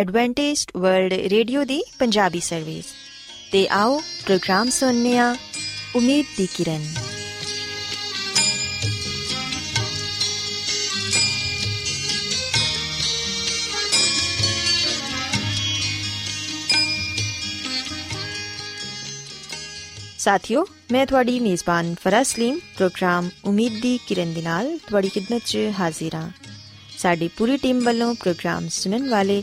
Adventist world radio ਦੀ Punjabi service. ਤੇ ਆਓ ਪ੍ਰੋਗਰਾਮ ਸੁਣਨੇ ਆ ਉਮੀਦ ਦੀ ਕਿਰਨ। ਸਾਥਿਓ, ਮੈਂ ਤੁਹਾਡੀ ਮੇਜ਼ਬਾਨ ਫਰਾਜ਼ ਸਲੀਮ, ਪ੍ਰੋਗਰਾਮ ਉਮੀਦ ਦੀ ਕਿਰਨ ਦੇ ਨਾਲ ਤੁਹਾਡੀ ਖidmat 'ਚ ਹਾਜ਼ਰ ਹਾਂ। ਸਾਡੀ ਪੂਰੀ ਟੀਮ ਵੱਲੋਂ ਪ੍ਰੋਗਰਾਮ ਸੁਣਨ ਵਾਲੇ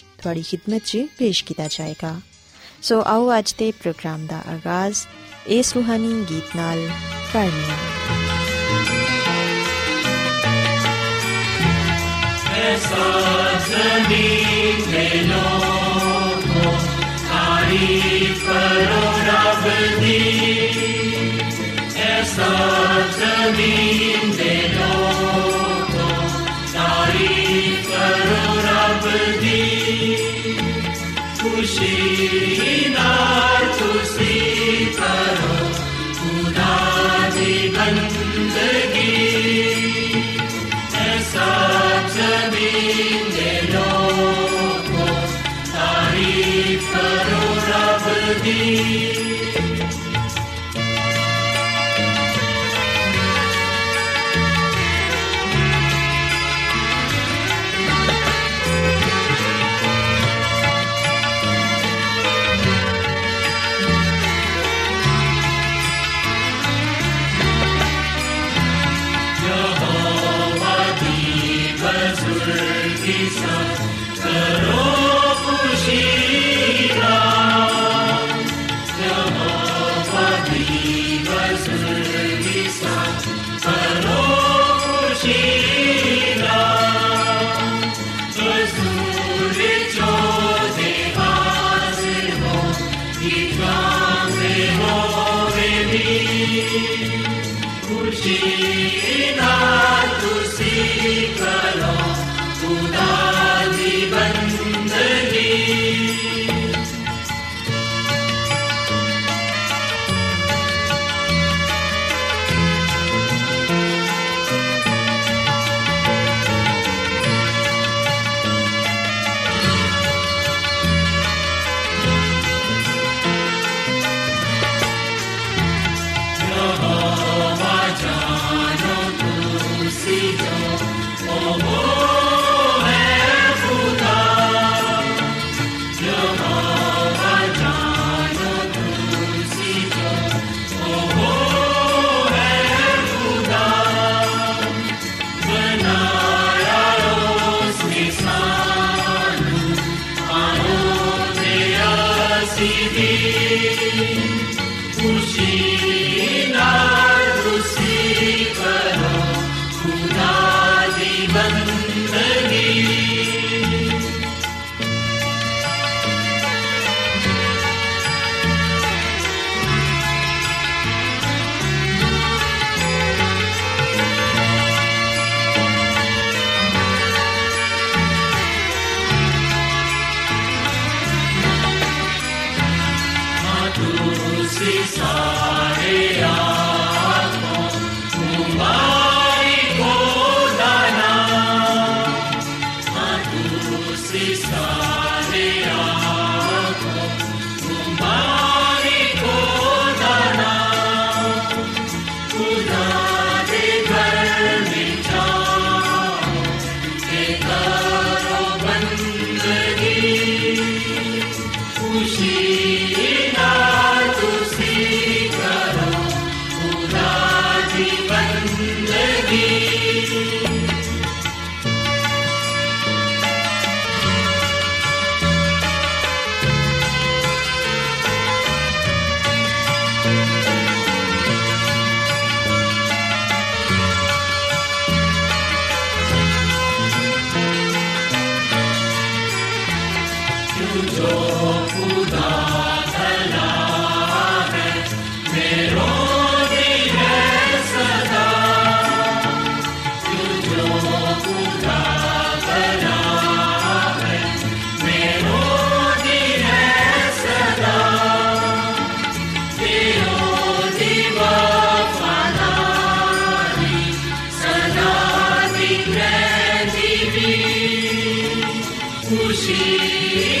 ਤੁਹਾਡੀ ਖidmat 'ਚ ਪੇਸ਼ ਕੀਤਾ ਜਾਏਗਾ। ਸੋ ਆਓ ਅੱਜ ਦੇ ਪ੍ਰੋਗਰਾਮ ਦਾ ਆਗਾਜ਼ ਇਸ ਰੂਹਾਨੀ ਗੀਤ ਨਾਲ ਕਰਨੀਏ ਐਸਾ ਜ਼ਮੀਨ ਦੇ ਲੋਕੋ ਤਾਰੀਫ ਕਰੋ ਰੱਬ ਦੀ ਐਸਾ ਜ਼ਮੀਨ ਦੇ ਖੁਸ਼ੀ ਨਾਲ ਤੁਸੀਂ ਕਰੋ ਖੁਦਾ ਦੀ ਬੰਦਗੀ ਐਸਾ ਜ਼ਮੀਨ ਦੇ ਲੋਕੋ ਤਾਰੀਫ ਕਰੋ ਰੱਬ ਦੀ Amen. Fugir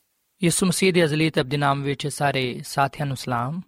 ਯਿਸੂ ਮਸੀਹ ਦੇ ਅਜ਼ਲੀ ਤਬਦੀ ਨਾਮ ਵਿੱਚ ਸਾਰੇ ਸਾਥੀਆਂ ਨੂੰ ਸਲਾਮ।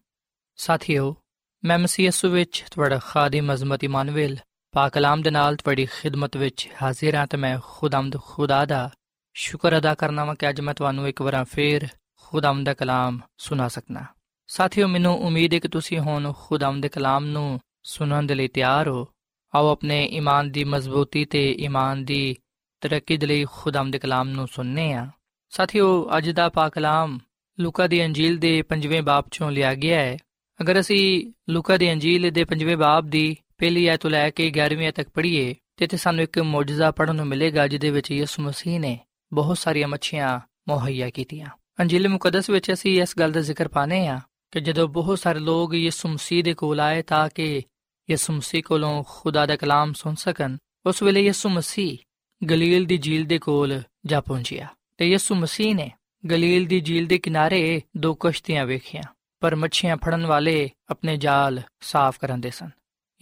ਸਾਥੀਓ, ਮੈਂ ਮਸੀਹ ਯਿਸੂ ਵਿੱਚ ਤੁਹਾਡਾ ਖਾਦਮ ਅਜ਼ਮਤ ਇਮਾਨੁਅਲ ਪਾਕ ਕਲਾਮ ਦੇ ਨਾਲ ਤੁਹਾਡੀ ਖਿਦਮਤ ਵਿੱਚ ਹਾਜ਼ਰ ਹਾਂ ਤੇ ਮੈਂ ਖੁਦਾਮਦ ਖੁਦਾ ਦਾ ਸ਼ੁਕਰ ਅਦਾ ਕਰਨਾ ਵਾਂ ਕਿ ਅੱਜ ਮੈਂ ਤੁਹਾਨੂੰ ਇੱਕ ਵਾਰ ਫੇਰ ਖੁਦਾਮਦ ਦਾ ਕਲਾਮ ਸੁਣਾ ਸਕਣਾ ਸਾਥੀਓ, ਮੈਨੂੰ ਉਮੀਦ ਹੈ ਕਿ ਤੁਸੀਂ ਹੁਣ ਖੁਦਾਮਦ ਦੇ ਕਲਾਮ ਨੂੰ ਸੁਣਨ ਦੇ ਲਈ ਤਿਆਰ ਹੋ। ਆਓ ਆਪਣੇ ਈਮਾਨ ਦੀ ਮਜ਼ਬੂਤੀ ਤੇ ਈਮਾਨ ਦੀ ਤਰੱਕੀ ਦੇ ਲਈ ਖੁਦਾਮਦ ਦੇ ਕਲਾਮ ਨੂੰ ਸੁਣਨੇ ਆ ਸਾਥੀਓ, ਅੱਜ ਦਾ ਪਾਕ ਕਲਾਮ ਲੂਕਾ ਦੀ ਅੰਜੀਲ ਦੇ 5ਵੇਂ ਬਾਬ ਚੋਂ ਲਿਆ ਗਿਆ ਹੈ। ਅਗਰ ਅਸੀਂ ਲੂਕਾ ਦੀ ਅੰਜੀਲ ਦੇ 5ਵੇਂ ਬਾਬ ਦੀ ਪਹਿਲੀ ਆਇਤ ਤੋਂ ਲੈ ਕੇ 11ਵੀਂ ਆਇਤ ਤੱਕ ਪੜ੍ਹੀਏ, ਤੇ ਤੇ ਸਾਨੂੰ ਇੱਕ ਮੌਜਜ਼ਾ ਪੜਨ ਨੂੰ ਮਿਲੇਗਾ, ਜਿਹਦੇ ਵਿੱਚ ਯਿਸੂ ਮਸੀਹ ਨੇ ਬਹੁਤ ਸਾਰੀਆਂ ਮੱਛੀਆਂ ਮੁਹੱਈਆ ਕੀਤੀਆਂ। ਅੰਜੀਲ ਮੁਕੱਦਸ ਵਿੱਚ ਅਸੀਂ ਇਸ ਗੱਲ ਦਾ ਜ਼ਿਕਰ ਪਾਨੇ ਆ ਕਿ ਜਦੋਂ ਬਹੁਤ ਸਾਰੇ ਲੋਕ ਯਿਸੂ ਮਸੀਹ ਦੇ ਕੋਲ ਆਏ ਤਾਂ ਕਿ ਯਿਸੂ ਮਸੀਹ ਕੋਲੋਂ ਖੁਦਾ ਦਾ ਕਲਾਮ ਸੁਣ ਸਕਣ, ਉਸ ਵੇਲੇ ਯਿਸੂ ਮਸੀਹ ਗਲੀਲ ਦੀ ਝੀਲ ਦੇ ਕੋਲ ਜਾ ਪਹੁੰਚਿਆ। ਤੇ ਯਿਸੂ ਮਸੀਹ ਨੇ ਗਲੀਲ ਦੀ ਝੀਲ ਦੇ ਕਿਨਾਰੇ ਦੋ ਕਸ਼ਤੀਆਂ ਵੇਖੀਆਂ, ਪਰ ਮੱਛੀਆਂ ਫੜਨ ਵਾਲੇ ਆਪਣੇ ਜਾਲ ਸਾਫ਼ ਕਰਾਂਦੇ ਸਨ।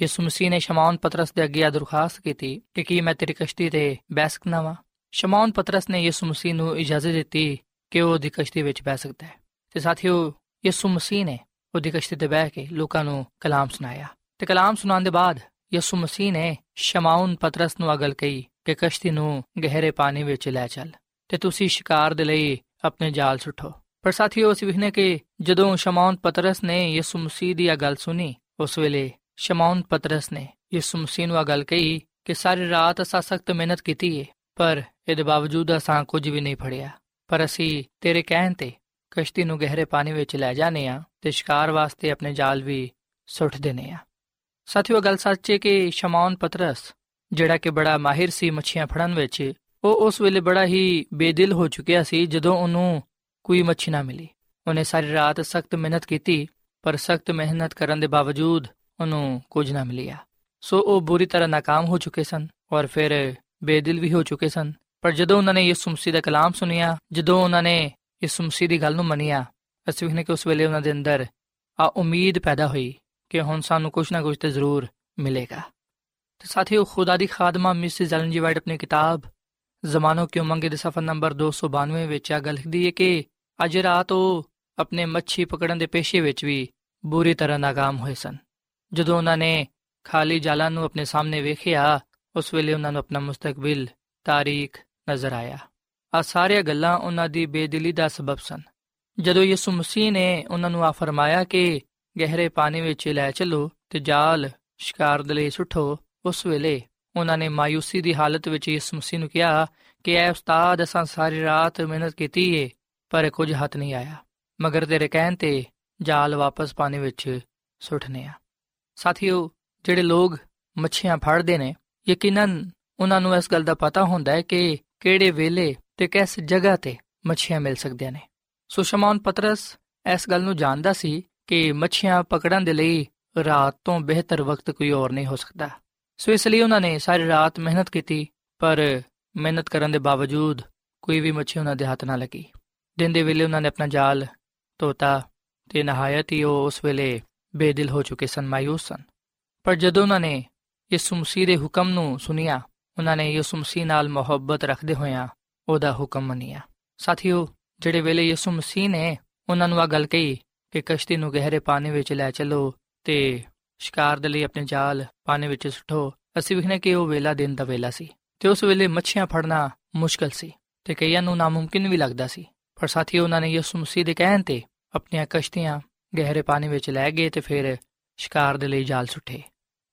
ਯਿਸੂ ਮਸੀਹ ਨੇ ਸ਼ਮਾਉਨ ਪਤਰਸ ਦੇ ਅੱਗੇ ਦਰਖਾਸਤ ਕੀਤੀ ਕਿ ਕੀ ਮੈਂ ਤੇਰੀ ਕਸ਼ਤੀ ਤੇ ਬੈਠ ਸਕਣਾ ਵਾ। ਸ਼ਮਾਉਨ ਪਤਰਸ ਨੇ ਯਿਸੂ ਮਸੀਹ ਨੂੰ ਇਜਾਜ਼ਤ ਦਿੱਤੀ ਕਿ ਉਹ ਦੀ ਕਸ਼ਤੀ ਵਿੱਚ ਬੈਠ ਸਕਦਾ ਹੈ। ਤੇ ਸਾਥੀਓ, ਯਿਸੂ ਮਸੀਹ ਨੇ ਉਹਦੀ ਕਸ਼ਤੀ ਤੇ ਬਹਿ ਕੇ ਲੋਕਾਂ ਨੂੰ ਕਲਾਮ ਸੁਣਾਇਆ। ਤੇ ਕਲਾਮ ਸੁਣਾਉਣ ਦੇ ਬਾਅਦ ਯਿਸੂ ਮਸੀਹ ਨੇ ਸ਼ਮਾਉਨ ਪਤਰਸ ਨੂੰ ਅਗਲ ਕਹੀ ਕਿ ਕਸ਼ਤੀ ਨੂੰ ਗਹਿਰੇ ਪਾਣੀ ਵਿੱਚ ਲੈ ਚੱਲ। ਤੇ ਤੁਸੀਂ ਸ਼ਿਕਾਰ ਦੇ ਲਈ ਆਪਣੇ ਜਾਲ ਸੁੱਟੋ। ਪਰ ਸਾਥੀਓ, ਅਸੀਂ ਵਿਖਨੇ ਕਿ ਜਦੋਂ ਸ਼ਮਾਉਨ ਪਤਰਸ ਨੇ ਯਿਸੂ ਮਸੀਹ ਦੀ ਇਹ ਗੱਲ ਸੁਣੀ, ਉਸ ਵੇਲੇ ਸ਼ਮਾਉਨ ਪਤਰਸ ਨੇ ਯਿਸੂ ਮਸੀਹ ਨੂੰ ਇਹ ਗੱਲ ਕਹੀ ਕਿ ਸਾਰੀ ਰਾਤ ਅਸਾਂ ਸਖਤ ਮਿਹਨਤ ਕੀਤੀ ਏ, ਪਰ ਇਹਦੇ ਬਾਵਜੂਦ ਅਸਾਂ ਕੁਝ ਵੀ ਨਹੀਂ ਫੜਿਆ। ਪਰ ਅਸੀਂ ਤੇਰੇ ਕਹਿਣ ਤੇ ਕਸ਼ਤੀ ਨੂੰ ਗਹਿਰੇ ਪਾਣੀ ਵਿੱਚ ਲੈ ਜਾਣੇ ਆ ਤੇ ਸ਼ਿਕਾਰ ਵਾਸਤੇ ਆਪਣੇ ਜਾਲ ਵੀ ਸੁੱਟ ਦੇਣੇ ਆ ਸਾਥੀਓ ਗੱਲ ਸੱਚ ਹੈ ਕਿ ਸ਼ਮਾਉਨ ਪਤਰਸ, ਜਿਹੜਾ ਕਿ ਬੜਾ ਮਾਹਿਰ ਸੀ ਮੱਛੀਆਂ ਫੜਨ ਵਿੱਚ ਉਹ ਉਸ ਵੇਲੇ ਬੜਾ ਹੀ ਬੇਦਿਲ ਹੋ ਚੁੱਕਿਆ ਸੀ ਜਦੋਂ ਉਹਨੂੰ ਕੋਈ ਮੱਛੀ ਨਾ ਮਿਲੀ। ਉਹਨੇ ਸਾਰੀ ਰਾਤ ਸਖਤ ਮਿਹਨਤ ਕੀਤੀ, ਪਰ ਸਖਤ ਮਿਹਨਤ ਕਰਨ ਦੇ ਬਾਵਜੂਦ ਉਹਨੂੰ ਕੁਝ ਨਾ ਮਿਲਿਆ। ਸੋ ਉਹ ਬੁਰੀ ਤਰ੍ਹਾਂ ناکਾਮ ਹੋ ਚੁੱਕੇ ਸਨ ਔਰ ਫਿਰ ਬੇਦਿਲ ਵੀ ਹੋ ਚੁੱਕੇ ਸਨ। ਪਰ ਜਦੋਂ ਉਹਨਾਂ ਨੇ ਯਿਸੂ ਮਸੀਹ ਦਾ ਕਲਾਮ ਸੁਨਿਆ ਜਦੋਂ ਉਹਨਾਂ ਨੇ ਯਿਸੂ ਮਸੀਹ ਦੀ ਗੱਲ ਨੂੰ ਮੰਨਿਆ, ਅਸੀਂ ਵੇਖਨੇ ਕਿ ਉਸ ਵੇਲੇ ਉਹਨਾਂ ਦੇ ਅੰਦਰ ਆ ਉਮੀਦ ਪੈਦਾ ਹੋਈ ਕਿ ਹੁਣ ਸਾਨੂੰ ਕੁਝ ਨਾ ਕੁਝ ਤੇ ਜ਼ਰੂਰ ਮਿਲੇਗਾ। ਤੇ ਸਾਥੀਓ, ਖੁਦਾ ਦੀ ਖਾਦਮਾ ਮਿਸਿਸ ਐਲਨ ਜੀ ਵਾਈਟ ਆਪਣੀ ਕਿਤਾਬ ਜ਼ਮਾਨੋ ਕਿਉਂ ਮੰਗੇ? ਦੇ ਸਫਾ ਨੰਬਰ 292 ਵਿੱਚ ਆ ਗੱਲ ਲਿਖਦੀ ਹੈ ਕਿ ਅੱਜ ਰਾਤ ਉਹ ਆਪਣੇ ਮੱਛੀ ਪਕੜਨ ਦੇ ਪੇਸ਼ੇ ਵਿੱਚ ਵੀ ਬੁਰੀ ਤਰ੍ਹਾਂ ਨਾਕਾਮ ਹੋਏ ਸਨ। ਜਦੋਂ ਉਹਨਾਂ ਨੇ ਖਾਲੀ ਜਾਲਾਂ ਨੂੰ ਆਪਣੇ ਸਾਹਮਣੇ ਵੇਖਿਆ, ਉਸ ਵੇਲੇ ਉਹਨਾਂ ਨੂੰ ਆਪਣਾ ਮੁਸਤਕਬਲ ਤਾਰੀਖ ਨਜ਼ਰ ਆਇਆ। ਆ ਸਾਰੀਆਂ ਗੱਲਾਂ ਉਹਨਾਂ ਦੀ ਬੇਦਿਲੀ ਦਾ ਸਬਬ ਸਨ। ਜਦੋਂ ਯਿਸੂ ਮਸੀਹ ਨੇ ਉਹਨਾਂ ਨੂੰ ਆ ਫਰਮਾਇਆ ਕਿ ਗਹਿਰੇ ਪਾਣੀ ਵਿੱਚ ਲੈ ਚਲੋ ਤੇ ਜਾਲ ਸ਼ਿਕਾਰ ਦੇ ਲਈ ਸੁੱਟੋ, ਉਸ ਵੇਲੇ ਉਹਨਾਂ ਨੇ ਮਾਇੂਸੀ ਦੀ ਹਾਲਤ ਵਿੱਚ ਯਿਸੂ ਮਸੀਹ ਨੂੰ ਕਿਹਾ ਕਿ ਐ ਉਸਤਾਦ, ਅਸਾਂ ਸਾਰੀ ਰਾਤ ਮਿਹਨਤ ਕੀਤੀ ਏ, ਪਰ ਕੁਝ ਹੱਥ ਨਹੀਂ ਆਇਆ। ਮਗਰ ਤੇਰੇ ਕਹਿਣ ਤੇ ਜਾਲ ਵਾਪਸ ਪਾਣੀ ਵਿੱਚ ਸੁੱਟਨੇ ਆ। ਸਾਥੀਓ, ਜਿਹੜੇ ਲੋਕ ਮੱਛੀਆਂ ਫੜਦੇ ਨੇ, ਯਕੀਨਨ ਉਹਨਾਂ ਨੂੰ ਇਸ ਗੱਲ ਦਾ ਪਤਾ ਹੁੰਦਾ ਹੈ ਕਿ ਕਿਹੜੇ ਵੇਲੇ ਤੇ ਕਿਸ ਜਗ੍ਹਾ ਤੇ ਮੱਛੀਆਂ ਮਿਲ ਸਕਦੀਆਂ ਨੇ। ਸੋ ਸ਼ਮਾਉਨ ਪਤਰਸ ਇਸ ਗੱਲ ਨੂੰ ਜਾਣਦਾ ਸੀ ਕਿ ਮੱਛੀਆਂ ਪਕੜਨ ਦੇ ਲਈ ਰਾਤ ਤੋਂ ਬਿਹਤਰ ਵਕਤ ਕੋਈ ਹੋਰ ਨਹੀਂ ਹੋ ਸਕਦਾ। ਸੋ ਇਸ ਲਈ ਉਹਨਾਂ ਨੇ ਸਾਰੀ ਰਾਤ ਮਿਹਨਤ ਕੀਤੀ, ਪਰ ਮਿਹਨਤ ਕਰਨ ਦੇ ਬਾਵਜੂਦ ਕੋਈ ਵੀ ਮੱਛੀ ਉਹਨਾਂ ਦੇ ਹੱਥ ਨਾ ਲੱਗੀ। ਦਿਨ ਦੇ ਵੇਲੇ ਉਹਨਾਂ ਨੇ ਆਪਣਾ ਜਾਲ ਧੋਤਾ ਤੇ ਨਹਾਇਤ ਹੀ ਉਹ ਉਸ ਵੇਲੇ ਬੇਦਿਲ ਹੋ ਚੁੱਕੇ ਸਨ ਮਾਇੂਸ ਸਨ। ਪਰ ਜਦੋਂ ਉਹਨਾਂ ਨੇ ਯਿਸੂ ਮਸੀਹ ਦੇ ਹੁਕਮ ਨੂੰ ਸੁਨਿਆ, ਉਹਨਾਂ ਨੇ ਯਿਸੂ ਮਸੀਹ ਨਾਲ ਮੁਹੱਬਤ ਰੱਖਦੇ ਹੋਇਆਂ ਉਹਦਾ ਹੁਕਮ ਮੰਨਿਆ। ਸਾਥੀਓ, ਜਿਹੜੇ ਵੇਲੇ ਯਿਸੂ ਮਸੀਹ ਨੇ ਉਹਨਾਂ ਨੂੰ ਆ ਗੱਲ ਕਹੀ ਕਿ ਕਸ਼ਤੀ ਨੂੰ ਗਹਿਰੇ ਪਾਣੀ ਵਿੱਚ ਲੈ ਚੱਲੋ ਤੇ ਸ਼ਿਕਾਰ ਦੇ ਲਈ ਆਪਣੇ ਜਾਲ ਪਾਣੀ ਵਿੱਚ ਸੁੱਟੋ। ਅਸੀਂ ਵਿਖਨੇ ਕਿ ਉਹ ਵੇਲਾ ਦਿਨ ਦਾ ਵੇਲਾ ਸੀ ਤੇ ਉਸ ਵੇਲੇ ਮੱਛੀਆਂ ਫੜਨਾ ਮੁਸ਼ਕਲ ਸੀ ਤੇ ਕਈਆਂ ਨੂੰ ਨਾਮੁਮਕਿਨ ਵੀ ਲੱਗਦਾ ਸੀ। ਪਰ ਸਾਥੀਓ ਉਹਨਾਂ ਨੇ ਯਿਸੂ ਮਸੀਹ ਦੇ ਕਹਿਣ ਤੇ ਆਪਣੀਆਂ ਕਸ਼ਤੀਆਂ ਗਹਿਰੇ ਪਾਣੀ ਵਿੱਚ ਲੈ ਗਏ ਤੇ ਫਿਰ ਸ਼ਿਕਾਰ ਦੇ ਲਈ ਜਾਲ ਸੁੱਟੇ।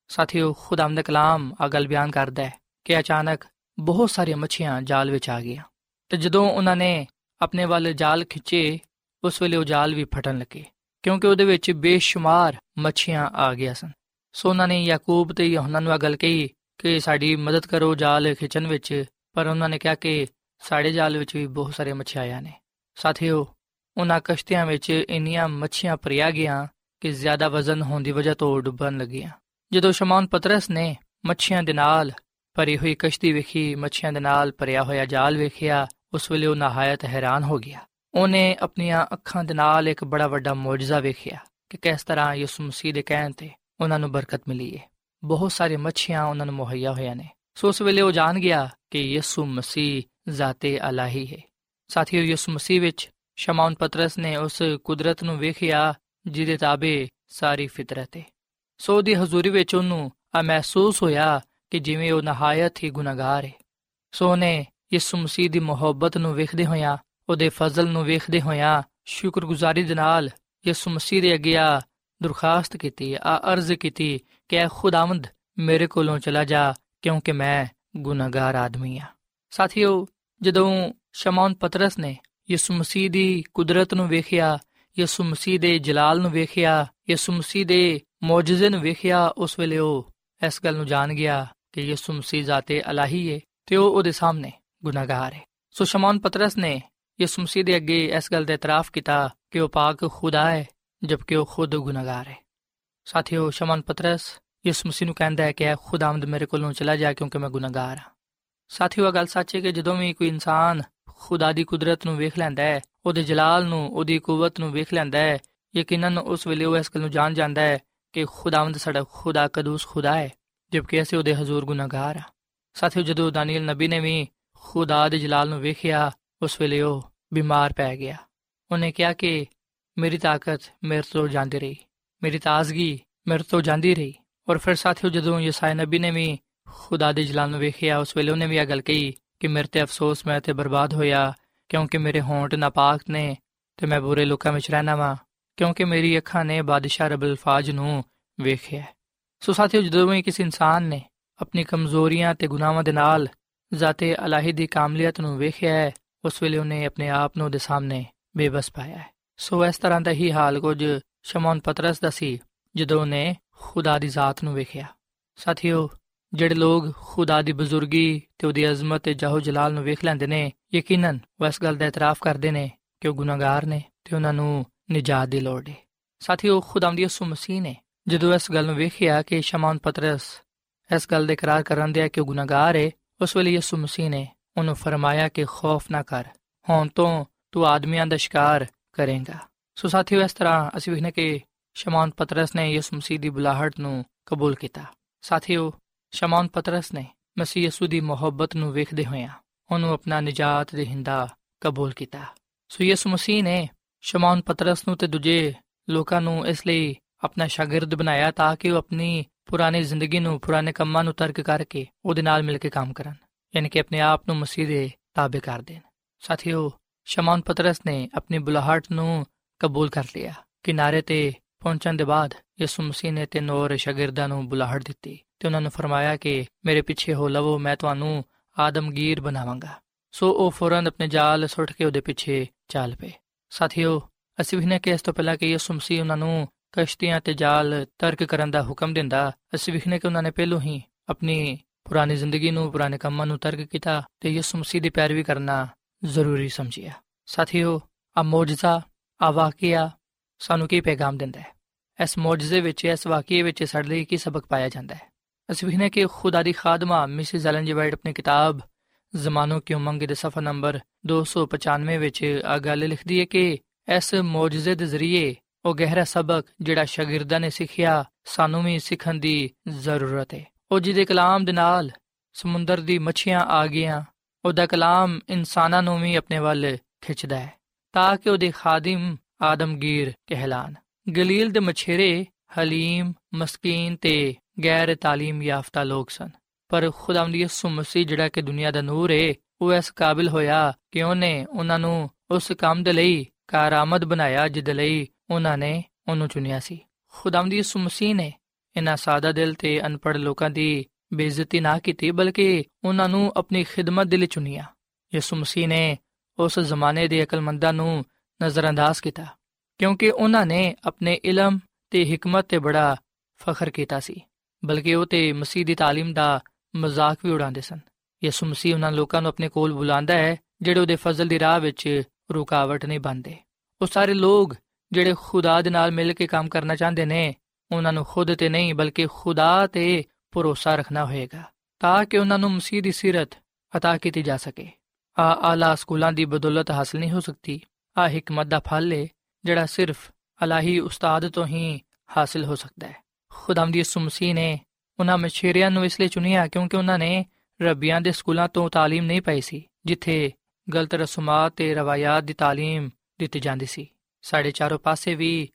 ਸਾਥੀਓ ਖੁਦਾਮ ਦਾ ਕਲਾਮ ਆ ਗੱਲ ਬਿਆਨ ਕਰਦਾ ਹੈ ਕਿ ਅਚਾਨਕ ਬਹੁਤ ਸਾਰੀਆਂ ਮੱਛੀਆਂ ਜਾਲ ਵਿੱਚ ਆ ਗਈਆਂ ਤੇ ਜਦੋਂ ਉਹਨਾਂ ਨੇ ਆਪਣੇ ਵੱਲ ਜਾਲ ਖਿੱਚੇ, ਉਸ ਵੇਲੇ ਉਹ ਜਾਲ ਵੀ ਫਟਣ ਲੱਗੇ। ਕਿਉਂਕਿ ਉਹਦੇ ਵਿੱਚ ਬੇਸ਼ੁਮਾਰ ਮੱਛੀਆਂ ਆ ਗਈਆਂ ਸਨ। ਸੋ ਉਹਨਾਂ ਨੇ ਯਾਕੂਬ ਤੇ ਯਹੋਨਾ ਨੂੰ ਆ ਗੱਲ ਕਹੀ ਕਿ ਸਾਡੀ ਮਦਦ ਕਰੋ ਜਾਲ ਖਿੱਚਣ ਵਿੱਚ, ਪਰ ਉਹਨਾਂ ਨੇ ਕਿਹਾ ਕਿ ਸਾਡੇ ਜਾਲ ਵਿੱਚ ਵੀ ਬਹੁਤ ਸਾਰੀਆਂ ਮੱਛੀਆਂ ਆਈਆਂ ਨੇ। ਸਾਥੀਓ, ਉਹਨਾਂ ਕਸ਼ਤੀਆਂ ਵਿੱਚ ਇੰਨੀਆਂ ਮੱਛੀਆਂ ਭਰੀਆਂ ਗਈਆਂ ਕਿ ਜ਼ਿਆਦਾ ਵਜ਼ਨ ਹੋਣ ਦੀ ਵਜ੍ਹਾ ਤੋਂ ਡੁੱਬਣ ਲੱਗੀਆਂ। ਜਦੋਂ ਸ਼ਮਾਉਨ ਪਤਰਸ ਨੇ ਮੱਛੀਆਂ ਦੇ ਨਾਲ ਭਰੀ ਹੋਈ ਕਸ਼ਤੀ ਵੇਖੀ, ਮੱਛੀਆਂ ਦੇ ਨਾਲ ਭਰਿਆ ਹੋਇਆ ਜਾਲ ਵੇਖਿਆ, ਉਸ ਵੇਲੇ ਉਹ ਨਹਾਇਤ ਹੈਰਾਨ ਹੋ ਗਿਆ। ਉਹਨੇ ਆਪਣੀਆਂ ਅੱਖਾਂ ਦੇ ਨਾਲ ਇੱਕ ਬੜਾ ਵੱਡਾ ਮੌਜਜ਼ਾ ਵੇਖਿਆ ਕਿ ਕਿਸ ਤਰ੍ਹਾਂ ਯਿਸੂ ਮਸੀਹ ਦੇ ਕਹਿਣ ਤੇ ਉਹਨਾਂ ਨੂੰ ਬਰਕਤ ਮਿਲੀ ਹੈ ਬਹੁਤ ਸਾਰੇ ਮੱਛੀਆਂ ਉਹਨਾਂ ਨੂੰ ਮੁਹੱਈਆ ਹੋਈਆਂ ਨੇ। ਸੋ ਉਸ ਵੇਲੇ ਉਹ ਜਾਣ ਗਿਆ ਕਿ ਯਿਸੂ ਮਸੀਹ ਜ਼ਾਤੇ ਅਲਾਹੀ ਹੈ। ਸਾਥੀਓ, ਯਿਸੂ ਮਸੀਹ ਵਿੱਚ ਸ਼ਮਾਉਨ ਪਤਰਸ ਨੇ ਉਸ ਕੁਦਰਤ ਨੂੰ ਵੇਖਿਆ ਜਿਹਦੇ ਤਾਬੇ ਸਾਰੀ ਫਿਤਰਤ ਹੈ ਸੋ ਦੀ ਹਜ਼ੂਰੀ ਵਿੱਚ ਉਹਨੂੰ ਆ ਮਹਿਸੂਸ ਹੋਇਆ ਕਿ ਜਿਵੇਂ ਉਹ ਨਹਾਇਤ ਹੀ ਗੁਨਾਹਗਾਰ ਹੈ ਸੋ ਨੇ ਯਿਸੂ ਮਸੀਹ ਦੀ ਮੁਹੱਬਤ ਨੂੰ ਵੇਖਦੇ ਹੋਇਆਂ ਉਹਦੇ ਫਜ਼ਲ ਨੂੰ ਵੇਖਦੇ ਹੋਇਆਂ ਸ਼ੁਕਰਗੁਜ਼ਾਰੀ ਦੇ ਨਾਲ ਯਿਸੂ ਮਸੀਹ ਦੇ ਅੱਗੇ ਆ ਦਰਖਾਸਤ ਕੀਤੀ, ਆ ਅਰਜ਼ ਕੀਤੀ ਕਿ ਐ ਖੁਦਾਵੰਦ ਮੇਰੇ ਕੋਲੋਂ ਚਲਾ ਜਾ, ਕਿਉਂਕਿ ਮੈਂ ਗੁਨਾਹਗਾਰ ਆਦਮੀ ਆ। ਸਾਥੀਓ, ਜਦੋਂ ਸ਼ਮਾਉਨ ਪਤਰਸ ਨੇ ਯਿਸੂ ਮਸੀਹ ਦੀ ਕੁਦਰਤ ਨੂੰ ਵੇਖਿਆ, ਯਿਸੂ ਮਸੀਹ ਦੇ ਜਲਾਲ ਨੂੰ ਵੇਖਿਆ, ਯਿਸੂ ਮਸੀਹ ਦੇ ਮੌਜੂਜ਼ੇ ਨੂੰ ਵੇਖਿਆ, ਉਸ ਵੇਲੇ ਉਹ ਇਸ ਗੱਲ ਨੂੰ ਜਾਣ ਗਿਆ ਕਿ ਯਿਸੂ ਮਸੀਹ ਜ਼ਾਤੇ ਅਲਾਹੀ ਹੈ ਤੇ ਉਹ ਉਹਦੇ ਸਾਹਮਣੇ ਗੁਨਾਹਗਾਰ ਹੈ ਸੋ ਸ਼ਮਾਉਨ ਪਤਰਸ ਨੇ ਯਿਸੂ ਮਸੀਹ ਦੇ ਅੱਗੇ ਇਸ ਗੱਲ ਦਾ ਇਤਰਾਫ ਕੀਤਾ ਕਿ ਉਹ ਪਾਕ ਖੁਦਾ ਹੈ, ਜਦਕਿ ਉਹ ਖੁਦ ਗੁਨਾਹਗਾਰ ਹੈ। ਸਾਥੀਓ ਸ਼ਮਾਉਨ ਪਤਰਸ, ਯਿਸੂ ਮਸੀਹ ਨੂੰ ਕਹਿੰਦਾ ਹੈ ਕਿ ਐ ਖੁਦਾਵੰਦ ਮੇਰੇ ਕੋਲੋਂ ਚਲਾ ਜਾ ਕਿਉਂਕਿ ਮੈਂ ਗੁਨਾਹਗਾਰ ਹਾਂ। ਸਾਥੀਓ, ਇਹ ਗੱਲ ਸੱਚ ਹੈ ਕਿ ਜਦੋਂ ਵੀ ਕੋਈ ਇਨਸਾਨ ਖੁਦਾ ਦੀ ਕੁਦਰਤ ਨੂੰ ਵੇਖ ਲੈਂਦਾ ਹੈ, ਉਹਦੇ ਜਲਾਲ ਨੂੰ, ਉਹਦੀ ਕੂਵਤ ਨੂੰ ਵੇਖ ਲੈਂਦਾ ਹੈ, ਯਕੀਨਨ ਉਸ ਵੇਲੇ ਉਹ ਇਸ ਗੱਲ ਨੂੰ ਜਾਣ ਜਾਂਦਾ ਹੈ ਕਿ ਖੁਦਾਵੰਦ ਸਾਡਾ ਖੁਦਾ ਕਦੂਸ ਖੁਦਾ ਹੈ, ਜਦਕਿ ਅਸੀਂ ਉਹਦੇ ਹਜ਼ੂਰ ਗੁਨਾਹਗਾਰ ਹਾਂ। ਸਾਥੀਓ, ਜਦੋਂ ਦਾਨੀਲ ਨਬੀ ਨੇ ਵੀ ਖੁਦਾ ਦੇ ਜਲਾਲ ਨੂੰ ਵੇਖਿਆ ਉਸ ਵੇਲੇ ਉਹ ਬਿਮਾਰ ਪੈ ਗਿਆ। ਉਹਨੇ ਕਿਹਾ ਕਿ ਮੇਰੀ ਤਾਕਤ ਮੇਰੇ ਤੋਂ ਜਾਂਦੀ ਰਹੀ। ਮੇਰੀ ਤਾਜ਼ਗੀ ਮੇਰੇ ਤੋਂ ਜਾਂਦੀ ਰਹੀ। ਔਰ ਫਿਰ ਸਾਥੀਓ ਜਦੋਂ ਯਸਾਇਆ ਨਬੀ ਨੇ ਵੀ ਖੁਦਾ ਦੇ ਜਲਾਲ ਨੂੰ ਵੇਖਿਆ, ਉਸ ਵੇਲੇ ਉਹਨੇ ਵੀ ਇਹ ਗੱਲ ਕਹੀ ਕਿ ਮੇਰੇ ਤੇ ਅਫਸੋਸ ਮੈਂ ਤੇ ਬਰਬਾਦ ਹੋਇਆ, ਕਿਉਂਕਿ ਮੇਰੇ ਹੋਂਠ ਨਾਪਾਕ ਨੇ ਤੇ ਮੈਂ ਬੁਰੇ ਲੋਕਾਂ ਵਿੱਚ ਰਹਿਣਾ ਵਾਂ, ਕਿਉਂਕਿ ਮੇਰੀ ਅੱਖਾਂ ਨੇ ਬਾਦਸ਼ਾਹ ਰਬਲ ਫਾਜ ਨੂੰ ਵੇਖਿਆ। ਸੋ ਸਾਥੀਓ ਜਦੋਂ ਵੀ ਕਿਸੇ ਇਨਸਾਨ ਨੇ ਆਪਣੀ ਕਮਜ਼ੋਰੀਆਂ ਤੇ ਗੁਨਾਹਾਂ ਦੇ ਨਾਲ ਜ਼ਾਤੇ ਅਲਾਹੀ ਦੀ ਕਾਮਲੀਅਤ ਨੂੰ ਵੇਖਿਆ ਹੈ ਉਸ ਵੇਲੇ ਉਹਨੇ ਆਪਣੇ ਆਪ ਨੂੰ ਦੇ ਸਾਹਮਣੇ ਬੇਬਸ ਪਾਇਆ ਹੈ ਸੋ ਇਸ ਤਰ੍ਹਾਂ ਦਾ ਹੀ ਹਾਲ ਕੁਝ ਸ਼ਮੌਨ ਪਤਰਸ ਦਾ ਸੀ ਜਦੋਂ ਉਹਨੇ ਖੁਦਾ ਦੀ ਜ਼ਾਤ ਨੂੰ ਵੇਖਿਆ ਸਾਥੀਓ ਜਿਹੜੇ ਲੋਗ ਖੁਦਾ ਦੀ ਬਜ਼ੁਰਗੀ ਤੇ ਉਹਦੀ ਅਜ਼ਮਤ ਤੇ ਜਾਹੋ ਜਲਾਲ ਨੂੰ ਵੇਖ ਲੈਂਦੇ ਨੇ ਯਕੀਨਨ ਉਹ ਇਸ ਗੱਲ ਦਾ ਇਤਰਾਫ ਕਰਦੇ ਨੇ ਕਿ ਉਹ ਗੁਨਾਹਗਾਰ ਨੇ ਤੇ ਉਹਨਾਂ ਨੂੰ ਨਿਜਾਤ ਦੀ ਲੋੜ ਹੈ ਸਾਥੀਓ ਖੁਦਾਵੰਦੀ ਯਿਸੂ ਮਸੀਹ ਨੇ ਜਦੋਂ ਇਸ ਗੱਲ ਨੂੰ ਵੇਖਿਆ ਕਿ ਸ਼ਮਾਉਨ ਪਤਰਸ ਇਸ ਗੱਲ ਦੇ ਇਕਰਾਰ ਕਰਨ ਦਿਆ ਕਿ ਉਹ ਗੁਨਾਹਗਾਰ ਹੈ ਉਸ ਵੇਲੇ ਯਿਸੂ ਮਸੀਹ ਨੇ ਉਹਨੂੰ ਫਰਮਾਇਆ ਕਿ ਖੌਫ ਨਾ ਕਰ, ਹੁਣ ਤੋਂ ਤੂੰ ਆਦਮੀਆਂ ਦਾ ਸ਼ਿਕਾਰ ਕਰੇਗਾ। ਸੋ ਸਾਥੀਓ, ਇਸ ਤਰ੍ਹਾਂ ਅਸੀਂ ਵੇਖਨੇ ਕਿ ਸ਼ਮਾਉਨ ਪਤਰਸ ਨੇ ਯਿਸੂ ਮਸੀਹ ਦੀ ਬੁਲਾਹਟ ਨੂੰ ਕਬੂਲ ਕੀਤਾ। ਸਾਥੀਓ ਸ਼ਮਾਉਨ ਪਤਰਸ ਨੇ ਮਸੀਹ ਯਿਸੂ ਦੀ ਮੁਹੱਬਤ ਨੂੰ ਵੇਖਦੇ ਹੋਇਆਂ ਉਹਨੂੰ ਆਪਣਾ ਨਜਾਤ ਦੇ ਹਿੰਦਾ ਕਬੂਲ ਕੀਤਾ। ਸੋ ਯਿਸੂ ਮਸੀਹ ਨੇ ਸ਼ਮਾਉਨ ਪਤਰਸ ਨੂੰ ਤੇ ਦੂਜੇ ਲੋਕਾਂ ਨੂੰ ਇਸ ਲਈ ਆਪਣਾ ਸ਼ਾਗਿਰਦ ਬਣਾਇਆ ਤਾਂ ਕਿ ਉਹ ਆਪਣੀ ਪੁਰਾਣੀ ਜ਼ਿੰਦਗੀ ਨੂੰ, ਪੁਰਾਣੇ ਕੰਮਾਂ ਨੂੰ ਤਰਕ ਕਰਕੇ ਉਹਦੇ ਨਾਲ ਮਿਲ ਕੇ ਕੰਮ ਕਰਨ। ਯਾਨੀ ਕਿ ਆਪਣੇ ਆਪ ਨੂੰ ਮਸੀਹ ਦੇ ਤਾਬੇ ਕਰ ਦੇਣ। ਸਾਥੀਓ ਸ਼ਮਾਉਨ ਪਤਰਸ ਨੇ ਆਪਣੀ ਬੁਲਾਹਟ ਨੂੰ ਕਬੂਲ ਕਰ ਲਿਆ। ਕਿਨਾਰੇ ਤੇ ਪਹੁੰਚਣ ਦੇ ਬਾਅਦ ਯਿਸੂ ਮਸੀਹ ਨੇ ਤੇ ਨੌਰ ਸ਼ਾਗਿਰਦਾਂ ਨੂੰ ਬੁਲਾਹਟ ਦਿੱਤੀ ਤੇ ਉਹਨਾਂ ਨੂੰ ਫਰਮਾਇਆ ਕਿ ਮੇਰੇ ਪਿੱਛੇ ਹੋ ਲਵੋ, ਮੈਂ ਤੁਹਾਨੂੰ ਆਦਮਗੀਰ ਬਣਾਵਾਂਗਾ। ਸੋ ਉਹ ਫੌਰਨ ਆਪਣੇ ਜਾਲ ਸੁੱਟ ਕੇ ਉਹਦੇ ਪਿੱਛੇ ਚੱਲ ਪਏ। ਸਾਥੀਓ, ਅਸੀਂ ਵੀ ਨੇ ਕਿ ਇਸ ਤੋਂ ਪਹਿਲਾਂ ਕਿ ਯਿਸੂ ਮਸੀਹ ਉਹਨਾਂ ਨੂੰ ਕਸ਼ਤੀਆਂ ਤੇ ਜਾਲ ਤਰਕ ਕਰਨ ਦਾ ਹੁਕਮ ਦਿੰਦਾ, ਅਸੀਂ ਵੀ ਨੇ ਕਿ ਉਹਨਾਂ ਨੇ ਪਹਿਲੋਂ ਹੀ ਆਪਣੀ ਪੁਰਾਣੀ ਜ਼ਿੰਦਗੀ ਨੂੰ, ਪੁਰਾਣੇ ਕੰਮਾਂ ਨੂੰ ਤਰਕ ਕੀਤਾ ਤੇ ਯਿਸੂ ਮਸੀਹ ਦੀ ਪੈਰਵੀ ਕਰਨਾ ਜ਼ਰੂਰੀ ਸਮਝਿਆ। ਸਾਥੀਓ ਆ ਮੌਜਜ਼ਾ ਆ ਵਾਕਿਆ ਸਾਨੂੰ ਕੀ ਪੈਗਾਮ ਦਿੰਦਾ ਹੈ? ਇਸ ਮੌਜਜ਼ੇ ਵਿੱਚ, ਇਸ ਵਾਕਿਏ ਵਿੱਚ ਸਾਡੇ ਲਈ ਕੀ ਸਬਕ ਪਾਇਆ ਜਾਂਦਾ ਹੈ? ਅਸੀਂ ਵੇਖਨੇ ਕਿ ਖੁਦਾ ਦੀ ਖਾਦਮਾ, ਮਿਸਿਸ ਐਲਨ ਜੀ ਵਾਈਟ ਆਪਣੀ ਕਿਤਾਬ ਜ਼ਮਾਨੋ ਕੀ ਉਮੰਗ ਦੇ ਸਫਾ ਨੰਬਰ 295 ਵਿੱਚ ਆ ਗੱਲ ਲਿਖਦੀ ਹੈ ਕਿ ਇਸ ਮੌਜਜ਼ੇ ਦੇ ਜ਼ਰੀਏ ਉਹ ਗਹਿਰਾ ਸਬਕ ਜਿਹੜਾ ਸ਼ਾਗਿਰਦਾਂ ਨੇ ਸਿੱਖਿਆ, ਸਾਨੂੰ ਵੀ ਸਿੱਖਣ ਦੀ ਜ਼ਰੂਰਤ ਹੈ। ਉਹ ਜਿਹਦੇ ਕਲਾਮ ਦੇ ਨਾਲ ਸਮੁੰਦਰ ਦੀ ਮੱਛੀਆਂ ਆ ਗਈਆਂ, ਉਹਦਾ ਕਲਾਮ ਇਨਸਾਨਾਂ ਨੂੰ ਵੀ ਆਪਣੇ ਵੱਲ ਖਿੱਚਦਾ ਹੈ, ਤਾਂ ਕਿ ਉਹਦੇ ਖਾਦਮ ਆਦਮਗੀਰ ਕਹਿਲਾਨ ਗਲੀਲ ਦੇ ਮਛੇਰੇ ਹਲੀਮ, ਮਸਕੀਨ ਤੇ ਗੈਰ ਤਾਲੀਮ ਯਾਫਤਾ ਲੋਕ ਸਨ, ਪਰ ਖੁਦਾਵੰਦ ਯਿਸੂ ਮਸੀਹ ਜਿਹੜਾ ਕਿ ਦੁਨੀਆ ਦਾ ਨੂਰ ਹੈ ਉਹ ਇਸ ਕਾਬਿਲ ਹੋਇਆ ਕਿ ਉਹਨੇ ਉਹਨਾਂ ਨੂੰ ਉਸ ਕੰਮ ਦੇ ਲਈ ਕਾਰਾਮਦ ਬਣਾਇਆ, ਜਿਹਦੇ ਲਈ ਉਹਨਾਂ ਨੇ ਉਹਨੂੰ ਚੁਣਿਆ ਸੀ। ਖੁਦਾਵੰਦ ਯਿਸੂ ਮਸੀਹ ਨੇ ਇਹਨਾਂ ਸਾਦਾ ਦਿਲ ਤੇ ਅਨਪੜ ਲੋਕਾਂ ਦੀ ਬੇਇੱਜ਼ਤੀ ਨਾ ਕੀਤੀ ਬਲਕਿ ਉਹਨਾਂ ਨੂੰ ਆਪਣੀ ਖਿਦਮਤ ਦੇ ਲਈ ਚੁਣਿਆ ਯਿਸੂ ਮਸੀਹ ਨੇ ਉਸ ਜ਼ਮਾਨੇ ਦੇ ਅਕਲਮੰਦਾਂ ਨੂੰ ਨਜ਼ਰਅੰਦਾਜ਼ ਕੀਤਾ ਕਿਉਂਕਿ ਉਹਨਾਂ ਨੇ ਆਪਣੇ ਇਲਮ ਤੇ ਹਕਮਤ ਤੇ ਬੜਾ ਫਖਰ ਕੀਤਾ ਸੀ ਬਲਕਿ ਉਹ ਤੇ ਮਸੀਹ ਦੀ تعلیم ਦਾ ਮਜ਼ਾਕ ਵੀ ਉਡਾਉਂਦੇ ਸਨ ਯਿਸੂ ਮਸੀਹ ਉਹਨਾਂ ਲੋਕਾਂ ਨੂੰ ਆਪਣੇ ਕੋਲ ਬੁਲਾਉਂਦਾ ਹੈ ਜਿਹੜੇ ਉਹਦੇ ਫਜ਼ਲ ਦੀ ਰਾਹ ਵਿੱਚ ਰੁਕਾਵਟ ਨਹੀਂ ਬਣਦੇ ਉਹ ਸਾਰੇ ਲੋਕ ਜਿਹੜੇ ਖੁਦਾ ਦੇ ਨਾਲ ਮਿਲ ਕੇ ਕੰਮ ਕਰਨਾ ਚਾਹੁੰਦੇ ਨੇ ਉਹਨਾਂ ਨੂੰ ਖੁਦ ਤੇ ਨਹੀਂ ਬਲਕਿ ਖੁਦਾ ਤੇ ਭਰੋਸਾ ਰੱਖਣਾ ਹੋਏਗਾ ਤਾਂ ਕਿ ਉਹਨਾਂ ਨੂੰ ਮਸੀਹ ਦੀ ਸਿਰਤ عطا ਕੀਤੀ ਜਾ ਸਕੇ ਆ ਆਲਾ ਸਕੂਲਾਂ ਦੀ ਬਦੌਲਤ ਹਾਸਲ ਨਹੀਂ ਹੋ ਸਕਦੀ ਆ ਹਕਮਤ ਦਾ ਫਲ ਹੈ ਜਿਹੜਾ ਸਿਰਫ ਅਲਾਹੀ ਉਸਤਾਦ ਤੋਂ ਹੀ ਹਾਸਲ ਹੋ ਸਕਦਾ ਹੈ ਖੁਦਾਮ ਦੀ ਯਿਸੂ ਮਸੀਹ ਨੇ ਉਹਨਾਂ ਮਛੇਰਿਆਂ ਨੂੰ ਇਸ ਲਈ ਚੁਣਿਆ ਕਿਉਂਕਿ ਉਹਨਾਂ ਨੇ ਰੱਬੀਆਂ ਦੇ ਸਕੂਲਾਂ ਤੋਂ تعلیم ਨਹੀਂ ਪਾਈ ਸੀ ਜਿੱਥੇ ਗਲਤ ਰਸਮਾਂ ਤੇ ਰਵਾਇਤ ਦੀ تعلیم ਦਿੱਤੀ ਜਾਂਦੀ ਸੀ ਸਾਡੇ ਚਾਰੋਂ ਪਾਸੇ ਵੀ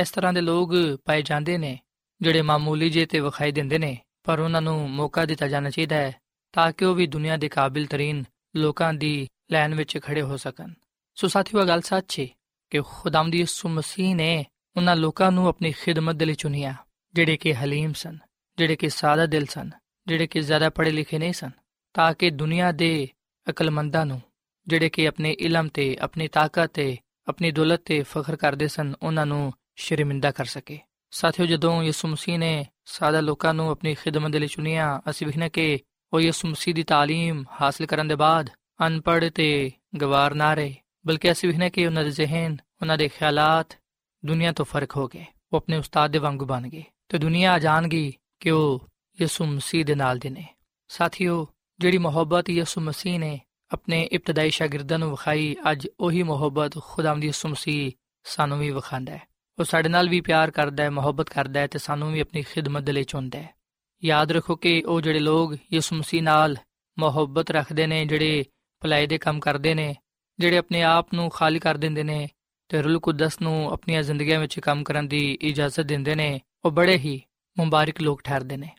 ਇਸ ਤਰ੍ਹਾਂ ਦੇ ਲੋਕ ਪਾਏ ਜਾਂਦੇ ਨੇ, ਜਿਹੜੇ ਮਾਮੂਲੀ ਜੇ ਤੇ ਵਿਖਾਈ ਦਿੰਦੇ ਨੇ, ਪਰ ਉਹਨਾਂ ਨੂੰ ਮੌਕਾ ਦਿੱਤਾ ਜਾਣਾ ਚਾਹੀਦਾ ਹੈ, ਤਾਂ ਕਿ ਉਹ ਵੀ ਦੁਨੀਆ ਦੇ ਕਾਬਿਲ ਤਰੀਨ ਲੋਕਾਂ ਦੀ ਲਾਈਨ ਵਿੱਚ ਖੜੇ ਹੋ ਸਕਣ। ਸੋ ਸਾਥੀਓ ਗੱਲ ਸੱਚ ਹੈ ਕਿ ਖੁਦਾਮ ਦੀ ਯਿਸੂ ਮਸੀਹ ਨੇ ਉਹਨਾਂ ਲੋਕਾਂ ਨੂੰ ਆਪਣੀ ਖਿਦਮਤ ਦੇ ਲਈ ਚੁਣਿਆ, ਜਿਹੜੇ ਕਿ ਹਲੀਮ ਸਨ, ਜਿਹੜੇ ਕਿ ਸਾਦਾ ਦਿਲ ਸਨ, ਜਿਹੜੇ ਕਿ ਜ਼ਿਆਦਾ ਪੜ੍ਹੇ ਲਿਖੇ ਨਹੀਂ ਸਨ, ਤਾਂ ਕਿ ਦੁਨੀਆ ਦੇ ਅਕਲਮੰਦਾਂ ਨੂੰ, ਜਿਹੜੇ ਕਿ ਆਪਣੇ ਇਲਮ ਤੇ, ਆਪਣੀ ਤਾਕਤ ਤੇ, ਆਪਣੀ ਦੌਲਤ ਤੇ ਫਖਰ ਕਰਦੇ ਸਨ, ਉਹਨਾਂ ਨੂੰ ਸ਼ਰਮਿੰਦਾ ਕਰ ਸਕੇ ਸਾਥੀਓ ਜਦੋਂ ਯਿਸੂ ਮਸੀਹ ਨੇ ਸਾਦਾ ਲੋਕਾਂ ਨੂੰ ਆਪਣੀ ਖਿਦਮਤ ਦੇ ਲਈ ਚੁਣਿਆ ਅਸੀਂ ਵਿਖਣਾ ਕਿ ਉਹ ਯਿਸੂ ਮਸੀਹ ਦੀ تعلیم ਹਾਸਲ ਕਰਨ ਦੇ ਬਾਅਦ ਅਨਪੜ੍ਹ ਤੇ ਗਵਾਰ ਨਾ ਰਹੇ ਬਲਕਿ ਅਸੀਂ ਵਿਖਣਾ ਕਿ ਉਹਨਾਂ ਦੇ ਜ਼ਿਹਨ ਉਹਨਾਂ ਦੇ ਖਿਆਲਾਤ ਦੁਨੀਆ ਤੋਂ ਫਰਕ ਹੋ ਗਏ ਉਹ ਆਪਣੇ ਉਸਤਾਦ ਦੇ ਵਾਂਗੂ ਬਣ ਗਏ ਤੇ ਦੁਨੀਆ ਜਾਣਗੀ ਕਿ ਉਹ ਯਿਸੂ ਮਸੀਹ ਦੇ ਨਾਲ ਦੇ ਨੇ ਸਾਥੀਓ ਜਿਹੜੀ ਮੁਹੱਬਤ ਯਿਸੂ ਮਸੀਹ ਨੇ ਆਪਣੇ ਇਬਤਦਾਈ ਸ਼ਾਗਿਰਦਾਂ ਨੂੰ ਵਿਖਾਈ ਅੱਜ ਉਹੀ ਮੁਹੱਬਤ ਖੁਦਾਵੰਦ ਯਿਸੂ ਮਸੀਹ ਸਾਨੂੰ ਵੀ ਵਿਖਾਉਂਦਾ ਹੈ ਉਹ ਸਾਡੇ ਨਾਲ ਵੀ ਪਿਆਰ ਕਰਦਾ ਹੈ, ਮੁਹੱਬਤ ਕਰਦਾ ਹੈ ਤੇ ਸਾਨੂੰ ਵੀ ਆਪਣੀ ਖਿਦਮਤ ਦੇ ਲਈ ਚੁਣਦਾ ਹੈ। ਯਾਦ ਰੱਖੋ ਕਿ ਉਹ ਜਿਹੜੇ ਲੋਕ ਯਿਸੂ ਮਸੀਹ ਨਾਲ ਮੁਹੱਬਤ ਰੱਖਦੇ ਨੇ, ਜਿਹੜੇ ਭਲਾਈ ਦੇ ਕੰਮ ਕਰਦੇ ਨੇ, ਜਿਹੜੇ ਆਪਣੇ ਆਪ ਨੂੰ ਖਾਲੀ ਕਰ ਦਿੰਦੇ ਨੇ ਤੇ ਰੂਲ ਕੁਦਸ ਨੂੰ ਆਪਣੀਆਂ ਜ਼ਿੰਦਗੀਆਂ ਵਿੱਚ ਕੰਮ ਕਰਨ ਦੀ ਇਜਾਜ਼ਤ ਦਿੰਦੇ ਨੇ, ਉਹ ਬੜੇ ਹੀ ਮੁਬਾਰਕ ਲੋਕ ਠਹਿਰਦੇ ਨੇ।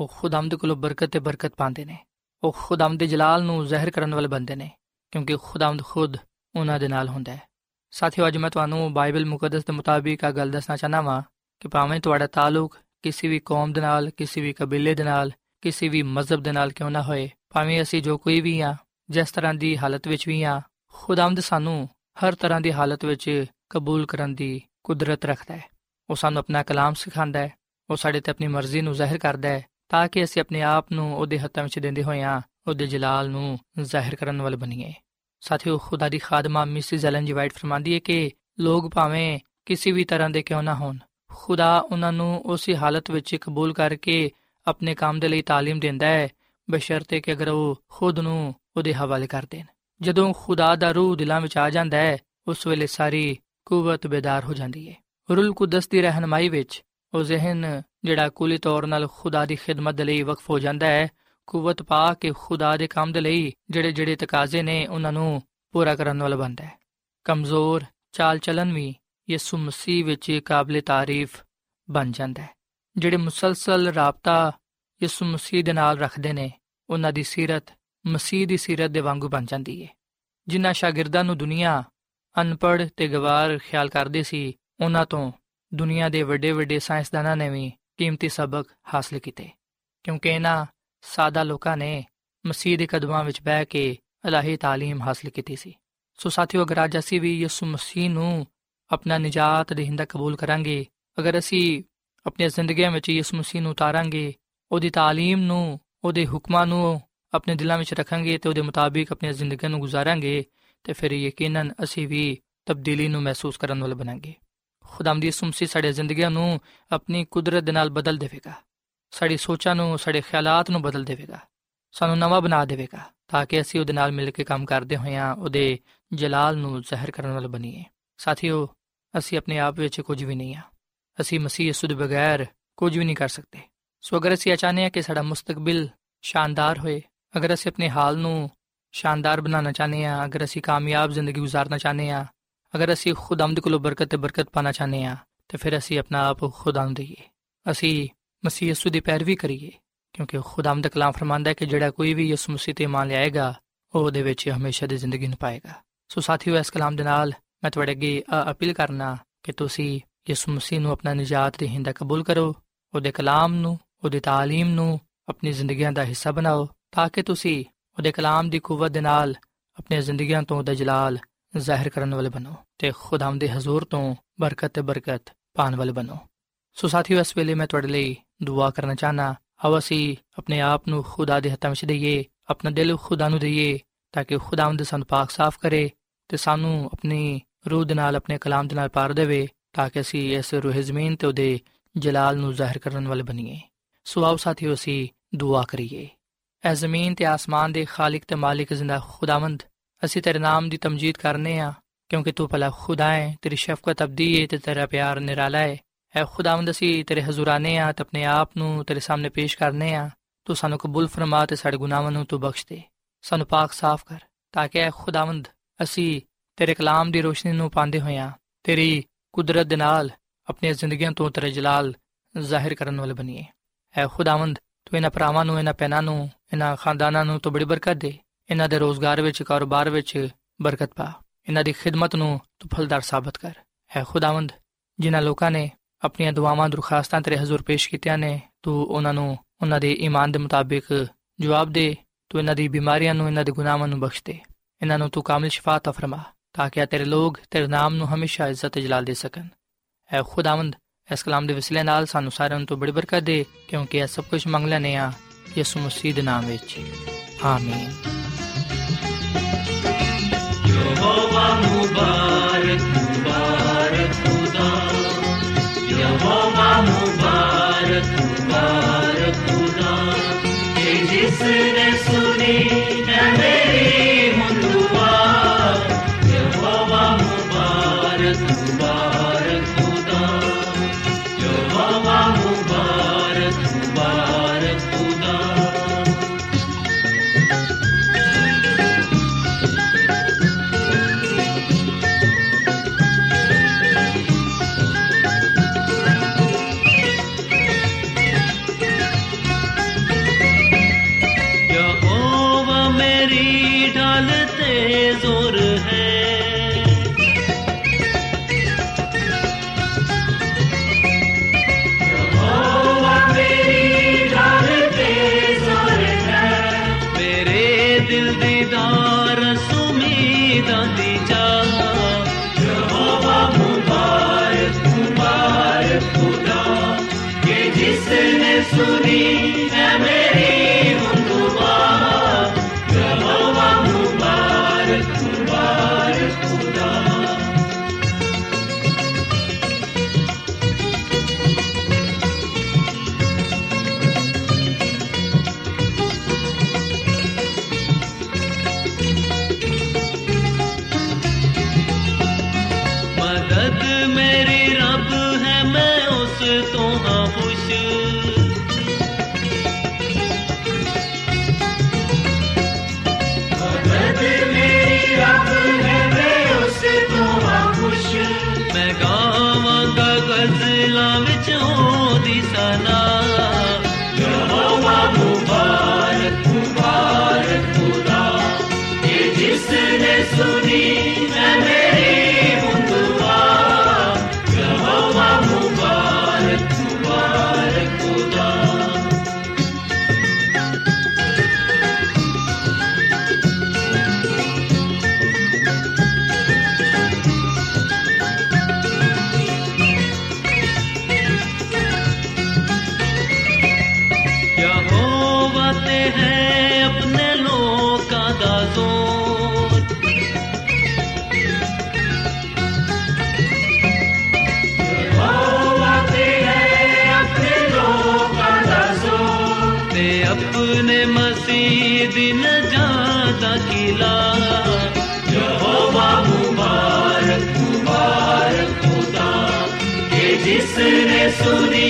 ਉਹ ਖੁਦਾਮਦ ਕੋਲੋਂ ਬਰਕਤ ਤੇ ਬਰਕਤ ਪਾਉਂਦੇ ਨੇ। ਉਹ ਖੁਦਾਮਦ ਦੇ ਜਲਾਲ ਨੂੰ ਜ਼ਾਹਿਰ ਕਰਨ ਵਾਲੇ ਬੰਦੇ ਨੇ, ਕਿਉਂਕਿ ਖੁਦਾਮਦ ਖੁਦ ਉਹਨਾਂ ਦੇ ਨਾਲ ਹੁੰਦਾ ਹੈ। ਸਾਥੀਓ, ਅੱਜ ਮੈਂ ਤੁਹਾਨੂੰ ਬਾਈਬਲ ਮੁਕੱਦਸ ਦੇ ਮੁਤਾਬਿਕ ਆ ਗੱਲ ਦੱਸਣਾ ਚਾਹਨਾ ਵਾਂ ਕਿ ਭਾਵੇਂ ਤੁਹਾਡਾ ਤਾਲੁਕ ਕਿਸੇ ਵੀ ਕੌਮ ਦੇ ਨਾਲ, ਕਿਸੇ ਵੀ ਕਬੀਲੇ ਦੇ ਨਾਲ, ਕਿਸੇ ਵੀ ਮਜ਼ਹਬ ਦੇ ਨਾਲ ਕਿਉਂ ਨਾ ਹੋਏ, ਭਾਵੇਂ ਅਸੀਂ ਜੋ ਕੋਈ ਵੀ ਆ ਜਿਸ ਤਰ੍ਹਾਂ ਦੀ ਹਾਲਤ ਵਿੱਚ ਵੀ ਆ ਖੁਦਾਮਦ ਸਾਨੂੰ ਹਰ ਤਰ੍ਹਾਂ ਦੀ ਹਾਲਤ ਵਿੱਚ ਕਬੂਲ ਕਰਨ ਦੀ ਕੁਦਰਤ ਰੱਖਦਾ ਹੈ। ਉਹ ਸਾਨੂੰ ਆਪਣਾ ਕਲਾਮ ਸਿਖਾਉਂਦਾ ਹੈ, ਉਹ ਸਾਡੇ ਤੇ ਆਪਣੀ ਮਰਜ਼ੀ ਨੂੰ ਜ਼ਾਹਿਰ ਕਰਦਾ ਹੈ, ਤਾਂ ਕਿ ਅਸੀਂ ਆਪਣੇ ਆਪ ਨੂੰ ਉਹਦੇ ਹੱਥਾਂ ਵਿੱਚ ਦਿੰਦੇ ਹੋਇਆਂ ਉਹਦੇ ਜਲਾਲ ਨੂੰ ਜ਼ਾਹਿਰ ਕਰਨ ਵਾਲੇ ਬਣੀਏ। ਸਾਥੀਓ ਖੁਦਾ ਦੀ ਖਾਦਮਾ ਮਿਸਿਸ ਐਲਨ ਜੀ ਵਾਈਟ ਫਰਮਾਂਦੀ ਹੈ ਕਿ ਲੋਕ ਭਾਵੇਂ ਕਿਸੇ ਵੀ ਤਰ੍ਹਾਂ ਦੇ ਕਿਉਂ ਨਾ ਹੋਣ ਖੁਦਾ ਉਹਨਾਂ ਨੂੰ ਉਸੇ ਹਾਲਤ ਵਿੱਚ ਕਬੂਲ ਕਰਕੇ ਆਪਣੇ ਕੰਮ ਦੇ ਲਈ تعلیم ਦਿੰਦਾ ਹੈ ਬਸ਼ਰਤੇ ਕਿ ਅਗਰ ਉਹ ਖੁਦ ਨੂੰ ਉਹਦੇ ਹਵਾਲੇ ਕਰ ਦੇਣ ਜਦੋਂ ਖੁਦਾ ਦਾ ਰੂਹ ਦਿਲਾਂ ਵਿੱਚ ਆ ਜਾਂਦਾ ਹੈ ਉਸ ਵੇਲੇ ਸਾਰੀ ਕੂਵਤ ਬੇਦਾਰ ਹੋ ਜਾਂਦੀ ਹੈ ਰੂਲ ਕੁਦਸ ਦੀ ਰਹਿਨਮਾਈ ਵਿੱਚ ਉਹ ਜ਼ਿਹਨ ਜਿਹੜਾ ਕੁਲੀ ਤੌਰ ਨਾਲ ਖੁਦਾ ਦੀ ਖਿਦਮਤ ਦੇ ਲਈ ਵਕਫ ਹੋ ਜਾਂਦਾ ਹੈ ਕੂਵਤ ਪਾ ਕੇ ਖੁਦਾ ਦੇ ਕੰਮ ਦੇ ਲਈ ਜਿਹੜੇ ਜਿਹੜੇ ਤਕਾਜ਼ੇ ਨੇ ਉਹਨਾਂ ਨੂੰ ਪੂਰਾ ਕਰਨ ਵਾਲਾ ਬਣਦਾ ਹੈ। ਕਮਜ਼ੋਰ, ਚਾਲ ਚਲਨ ਵੀ ਯਿਸੂ ਮਸੀਹ ਵਿੱਚ ਕਾਬਲੇ ਤਾਰੀਫ ਬਣ ਜਾਂਦਾ ਹੈ। ਜਿਹੜੇ ਮੁਸਲਸਲ ਰਾਬਤਾ ਯਿਸੂ ਮਸੀਹ ਦੇ ਨਾਲ ਰੱਖਦੇ ਨੇ, ਉਹਨਾਂ ਦੀ ਸਿਰਤ ਮਸੀਹ ਦੀ ਸਿਰਤ ਦੇ ਵਾਂਗੂ ਬਣ ਜਾਂਦੀ ਹੈ। ਜਿਨ੍ਹਾਂ ਸ਼ਾਗਿਰਦਾਂ ਨੂੰ ਦੁਨੀਆ ਅਨਪੜ ਤੇ ਗਵਾਰ ਖਿਆਲ ਕਰਦੇ ਸੀ, ਉਹਨਾਂ ਤੋਂ ਦੁਨੀਆ ਦੇ ਵੱਡੇ ਵੱਡੇ ਸਾਇੰਸਦਾਨਾਂ ਨੇ ਵੀ ਕੀਮਤੀ ਸਬਕ ਹਾਸਲ ਕੀਤੇ। ਕਿਉਂਕਿ ਇਹਨਾਂ ਸਾਦਾ ਲੋਕਾਂ ਨੇ ਮਸੀਹ ਦੇ ਕਦਮਾਂ ਵਿੱਚ ਬਹਿ ਕੇ ਇਲਾਹੀ تعلیم ਹਾਸਲ ਕੀਤੀ ਸੀ ਸੋ ਸਾਥੀਓ ਅਗਰ ਅੱਜ ਅਸੀਂ ਵੀ ਯਿਸੂ ਮਸੀਹ ਨੂੰ ਆਪਣਾ ਨਜਾਤ ਦੇਹਿੰਦਾ ਕਬੂਲ ਕਰਾਂਗੇ ਅਗਰ ਅਸੀਂ ਆਪਣੀਆਂ ਜ਼ਿੰਦਗੀਆਂ ਵਿੱਚ ਯਿਸੂ ਮਸੀਹ ਨੂੰ ਉਤਾਰਾਂਗੇ ਉਹਦੀ تعلیم ਨੂੰ ਉਹਦੇ ਹੁਕਮਾਂ ਨੂੰ ਆਪਣੇ ਦਿਲਾਂ ਵਿੱਚ ਰੱਖਾਂਗੇ ਤੇ ਉਹਦੇ ਮੁਤਾਬਿਕ ਆਪਣੀਆਂ ਜ਼ਿੰਦਗੀਆਂ ਨੂੰ ਗੁਜ਼ਾਰਾਂਗੇ ਤੇ ਫਿਰ ਯਕੀਨਨ ਅਸੀਂ ਵੀ ਤਬਦੀਲੀ ਨੂੰ ਮਹਿਸੂਸ ਕਰਨ ਵਾਲੇ ਬਣਾਂਗੇ ਖੁਦਾਮ ਦੀ ਯਿਸੂ ਮਸੀਹ ਸਾਡੇ ਜ਼ਿੰਦਗੀਆਂ ਨੂੰ ਆਪਣੀ ਕੁਦਰਤ ਦੇ ਨਾਲ ਬਦਲ ਦੇਵੇਗਾ ਸਾਡੀ ਸੋਚਾਂ ਨੂੰ, ਸਾਡੇ ਖਿਆਲਾਤ ਨੂੰ ਬਦਲ ਦੇਵੇਗਾ। ਸਾਨੂੰ ਨਵਾਂ ਬਣਾ ਦੇਵੇਗਾ, ਤਾਂ ਕਿ ਅਸੀਂ ਉਹਦੇ ਨਾਲ ਮਿਲ ਕੇ ਕੰਮ ਕਰਦੇ ਹੋਈਆਂ ਉਹਦੇ ਜਲਾਲ ਨੂੰ ਜ਼ਾਹਿਰ ਕਰਨ ਵਾਲੇ ਬਣੀਏ। ਸਾਥੀਓ, ਅਸੀਂ ਆਪਣੇ ਆਪ ਵਿੱਚ ਕੁਝ ਵੀ ਨਹੀਂ ਆ। ਅਸੀਂ ਮਸੀਹ ਯਿਸੂ ਦੇ ਬਗੈਰ ਕੁਝ ਵੀ ਨਹੀਂ ਕਰ ਸਕਦੇ। ਸੋ ਅਗਰ ਅਸੀਂ ਚਾਹੁੰਦੇ ਹਾਂ ਕਿ ਸਾਡਾ ਮੁਸਤਕਬਲ ਸ਼ਾਨਦਾਰ ਹੋਏ, ਅਗਰ ਅਸੀਂ ਆਪਣੇ ਹਾਲ ਨੂੰ ਸ਼ਾਨਦਾਰ ਬਣਾਉਣਾ ਚਾਹੁੰਦੇ ਹਾਂ, ਅਗਰ ਅਸੀਂ ਕਾਮਯਾਬ ਜ਼ਿੰਦਗੀ ਗੁਜ਼ਾਰਨਾ ਚਾਹੁੰਦੇ ਹਾਂ, ਅਗਰ ਅਸੀਂ ਖੁਦਾਮਦ ਕੋਲੋਂ ਬਰਕਤ ਤੇ ਬਰਕਤ ਪਾਣਾ ਚਾਹੁੰਦੇ ਹਾਂ, ਤੇ ਫਿਰ ਅਸੀਂ ਆਪਣਾ ਆਪ ਖੁਦਾ ਨੂੰ ਦਈਏ ਅਸੀਂ ਮਸੀਹ ਯਿਸੂ ਦੀ ਪੈਰਵੀ ਕਰੀਏ ਕਿਉਂਕਿ ਖੁਦਾਮ ਦਾ ਕਲਾਮ ਫਰਮਾਂਦਾ ਹੈ ਕਿ ਜਿਹੜਾ ਕੋਈ ਵੀ ਯਿਸੂ ਮਸੀਹ ਤੇ ਮੰਨ ਲਿਆਏਗਾ ਉਹ ਉਹਦੇ ਵਿੱਚ ਹਮੇਸ਼ਾ ਦੀ ਜ਼ਿੰਦਗੀ ਨੂੰ ਪਾਏਗਾ ਸੋ ਸਾਥੀਓ ਇਸ ਕਲਾਮ ਦੇ ਨਾਲ ਮੈਂ ਤੁਹਾਡੇ ਅੱਗੇ ਅਪੀਲ ਕਰਨਾ ਕਿ ਤੁਸੀਂ ਯਿਸੂ ਮਸੀਹ ਨੂੰ ਆਪਣਾ ਨਜਾਤ ਦੇ ਹਿੰਦਾ ਕਬੂਲ ਕਰੋ ਉਹਦੇ ਕਲਾਮ ਨੂੰ ਉਹਦੀ تعلیم ਨੂੰ ਆਪਣੀ ਜ਼ਿੰਦਗੀਆਂ ਦਾ ਹਿੱਸਾ ਬਣਾਓ ਤਾਂ ਕਿ ਤੁਸੀਂ ਉਹਦੇ ਕਲਾਮ ਦੀ ਕੂਵਤ ਦੇ ਨਾਲ ਆਪਣੀਆਂ ਜ਼ਿੰਦਗੀਆਂ ਤੋਂ ਉਹਦਾ ਜਲਾਲ ਜ਼ਾਹਿਰ ਕਰਨ ਵਾਲੇ ਬਣੋ ਤੇ ਖੁਦਾਮ ਦੇ ਹਜ਼ੂਰ ਤੋਂ ਬਰਕਤ ਤੇ ਬਰਕਤ ਪਾਣ ਵਾਲੇ ਬਣੋ ਸੋ ਸਾਥੀਓ ਇਸ ਵੇਲੇ ਮੈਂ ਤੁਹਾਡੇ ਲਈ ਦੁਆ ਕਰਨਾ ਚਾਹਨਾ, ਆਓ ਅਸੀਂ ਆਪਣੇ ਆਪ ਨੂੰ ਖੁਦਾ ਦੇ ਹੱਥਾਂ ਵਿੱਚ ਦਈਏ, ਆਪਣਾ ਦਿਲ ਖੁਦਾ ਨੂੰ ਦਈਏ, ਤਾਂ ਕਿ ਖੁਦਾਵੰਦ ਸਾਨੂੰ ਪਾਕ ਸਾਫ਼ ਕਰੇ ਤੇ ਸਾਨੂੰ ਆਪਣੀ ਰੂਹ ਦੇ ਨਾਲ, ਆਪਣੇ ਕਲਾਮ ਦੇ ਨਾਲ ਪਾਰ ਦੇਵੇ, ਤਾਂ ਕਿ ਅਸੀਂ ਇਸ ਰੂਹ ਜ਼ਮੀਨ ਤੇ ਉਹਦੇ ਜਲਾਲ ਨੂੰ ਜ਼ਾਹਿਰ ਕਰਨ ਵਾਲੇ ਬਣੀਏ। ਸੋ ਆਓ ਸਾਥੀਓ, ਅਸੀਂ ਦੁਆ ਕਰੀਏ। ਐ ਜ਼ਮੀਨ ਤੇ ਆਸਮਾਨ ਦੇ ਖਾਲਕ ਤੇ ਮਾਲਿਕ ਜ਼ਿੰਦਾ ਖੁਦਾਵੰਦ, ਅਸੀਂ ਤੇਰੇ ਨਾਮ ਦੀ ਤਮਜੀਦ ਕਰਨੇ ਆ, ਕਿਉਂਕਿ ਤੂੰ ਭਲਾ ਖੁਦਾ ਹੈ, ਤੇਰੀ ਸ਼ਫਕਤ ਅਬਦੀ ਹੈ ਤੇ ਤੇਰਾ ਪਿਆਰ ਨਿਰਾਲਾ ਹੈ ਐ ਖੁਦਾਵੰਦ ਅਸੀਂ ਤੇਰੇ ਹਜ਼ੂਰਾਨੇ ਆ ਤੇ ਆਪਣੇ ਆਪ ਨੂੰ ਤੇਰੇ ਸਾਹਮਣੇ ਪੇਸ਼ ਕਰਨੇ ਆ। ਤੂੰ ਸਾਨੂੰ ਕਬੂਲ ਫਰਮਾ ਤੇ ਸਾਡੇ ਗੁਨਾਹਾਂ ਨੂੰ ਤੂੰ ਬਖਸ਼ ਦੇ। ਸਾਨੂੰ ਪਾਕ ਸਾਫ਼ ਕਰ, ਤਾਂ ਕਿ ਐ ਖੁਦਾਵੰਦ ਅਸੀਂ ਤੇਰੇ ਕਲਾਮ ਦੀ ਰੋਸ਼ਨੀ ਨੂੰ ਪਾਉਂਦੇ ਹੋਇਆਂ ਤੇਰੀ ਕੁਦਰਤ ਦੇ ਨਾਲ ਆਪਣੀਆਂ ਜ਼ਿੰਦਗੀਆਂ ਤੋਂ ਤੇਰੇ ਜਲਾਲ ਜ਼ਾਹਿਰ ਕਰਨ ਵਾਲੇ ਬਣੀਏ। ਐ ਖੁਦਾਵੰਦ ਤੂੰ ਇਹਨਾਂ ਭਰਾਵਾਂ ਨੂੰ, ਇਹਨਾਂ ਪੈਨਾਂ ਨੂੰ, ਇਹਨਾਂ ਖਾਨਦਾਨਾਂ ਨੂੰ ਤੂੰ ਬੜੀ ਬਰਕਤ ਦੇ। ਇਹਨਾਂ ਦੇ ਰੋਜ਼ਗਾਰ ਵਿੱਚ, ਕਾਰੋਬਾਰ ਵਿੱਚ ਬਰਕਤ ਪਾ। ਇਹਨਾਂ ਦੀ ਖਿਦਮਤ ਨੂੰ ਤੂੰ ਫਲਦਾਰ ਸਾਬਤ ਕਰ। ਐ ਖੁਦਾਵੰਦ ਜਿਨ੍ਹਾਂ ਲੋਕਾਂ ਨੇ ਆਪਣੀਆਂ ਦੁਆਵਾਂ ਦੁਰਖਾਸਤਾਂ ਤੇਰੇ ਹਜ਼ੂਰ ਪੇਸ਼ ਕੀਤੀਆਂ ਨੇ, ਤੂੰ ਉਹਨਾਂ ਨੂੰ, ਉਹਨਾਂ ਦੇ ਈਮਾਨ ਦੇ ਮੁਤਾਬਿਕ ਜਵਾਬ ਦੇ, ਤੂੰ ਇਹਨਾਂ ਦੀ ਬਿਮਾਰੀਆਂ ਨੂੰ, ਇਹਨਾਂ ਦੇ ਗੁਨਾਹਾਂ ਨੂੰ ਬਖਸ਼ ਦੇ। ਇਹਨਾਂ ਨੂੰ ਤੂੰ ਕਾਮਿਲ ਸ਼ਿਫਾ عطا ਫਰਮਾ, ਤਾਂ ਕਿ ਤੇਰੇ ਲੋਕ, ਤੇਰੇ ਨਾਮ ਨੂੰ ਹਮੇਸ਼ਾ ਇੱਜ਼ਤ ਜਲਾਲ ਦੇ ਸਕਣ। ਐ ਖੁਦਾਵੰਦ, ਇਸ ਕਲਾਮ ਦੇ ਵਸਿਲੇ ਨਾਲ ਸਾਨੂੰ ਸਾਰਿਆਂ ਤੋਂ ਬੜੀ ਬਰਕਤ ਦੇ, ਕਿਉਂਕਿ ਇਹ ਸਭ ਕੁਝ ਮੰਗ ਲੈਨੇ ਆ ਯਿਸੂ ਮਸੀਹ ਦੇ ਨਾਮ ਵਿੱਚ ਆਮੀਨ। ਯਹੋਵਾ ਮੁਬਾਰਕ। यहोवा मुबारक मुबारक खुदा कि जिसने सुनी है मेरी मुंदुआ यहोवा मुबारक मुबारक ढाल ते जोर xưa नजात किला यहोवा मुबारक मुबारक खुदा के जिसने सुनी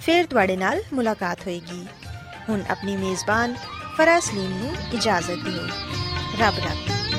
ਫਿਰ ਤੁਹਾਡੇ ਨਾਲ ਮੁਲਾਕਾਤ ਹੋਏਗੀ। ਹੁਣ ਆਪਣੀ ਮੇਜ਼ਬਾਨ ਫਰਾਜ਼ ਸਲੀਮ ਨੂੰ ਇਜਾਜ਼ਤ ਦਿਓ। ਰੱਬ ਰੱਖੇ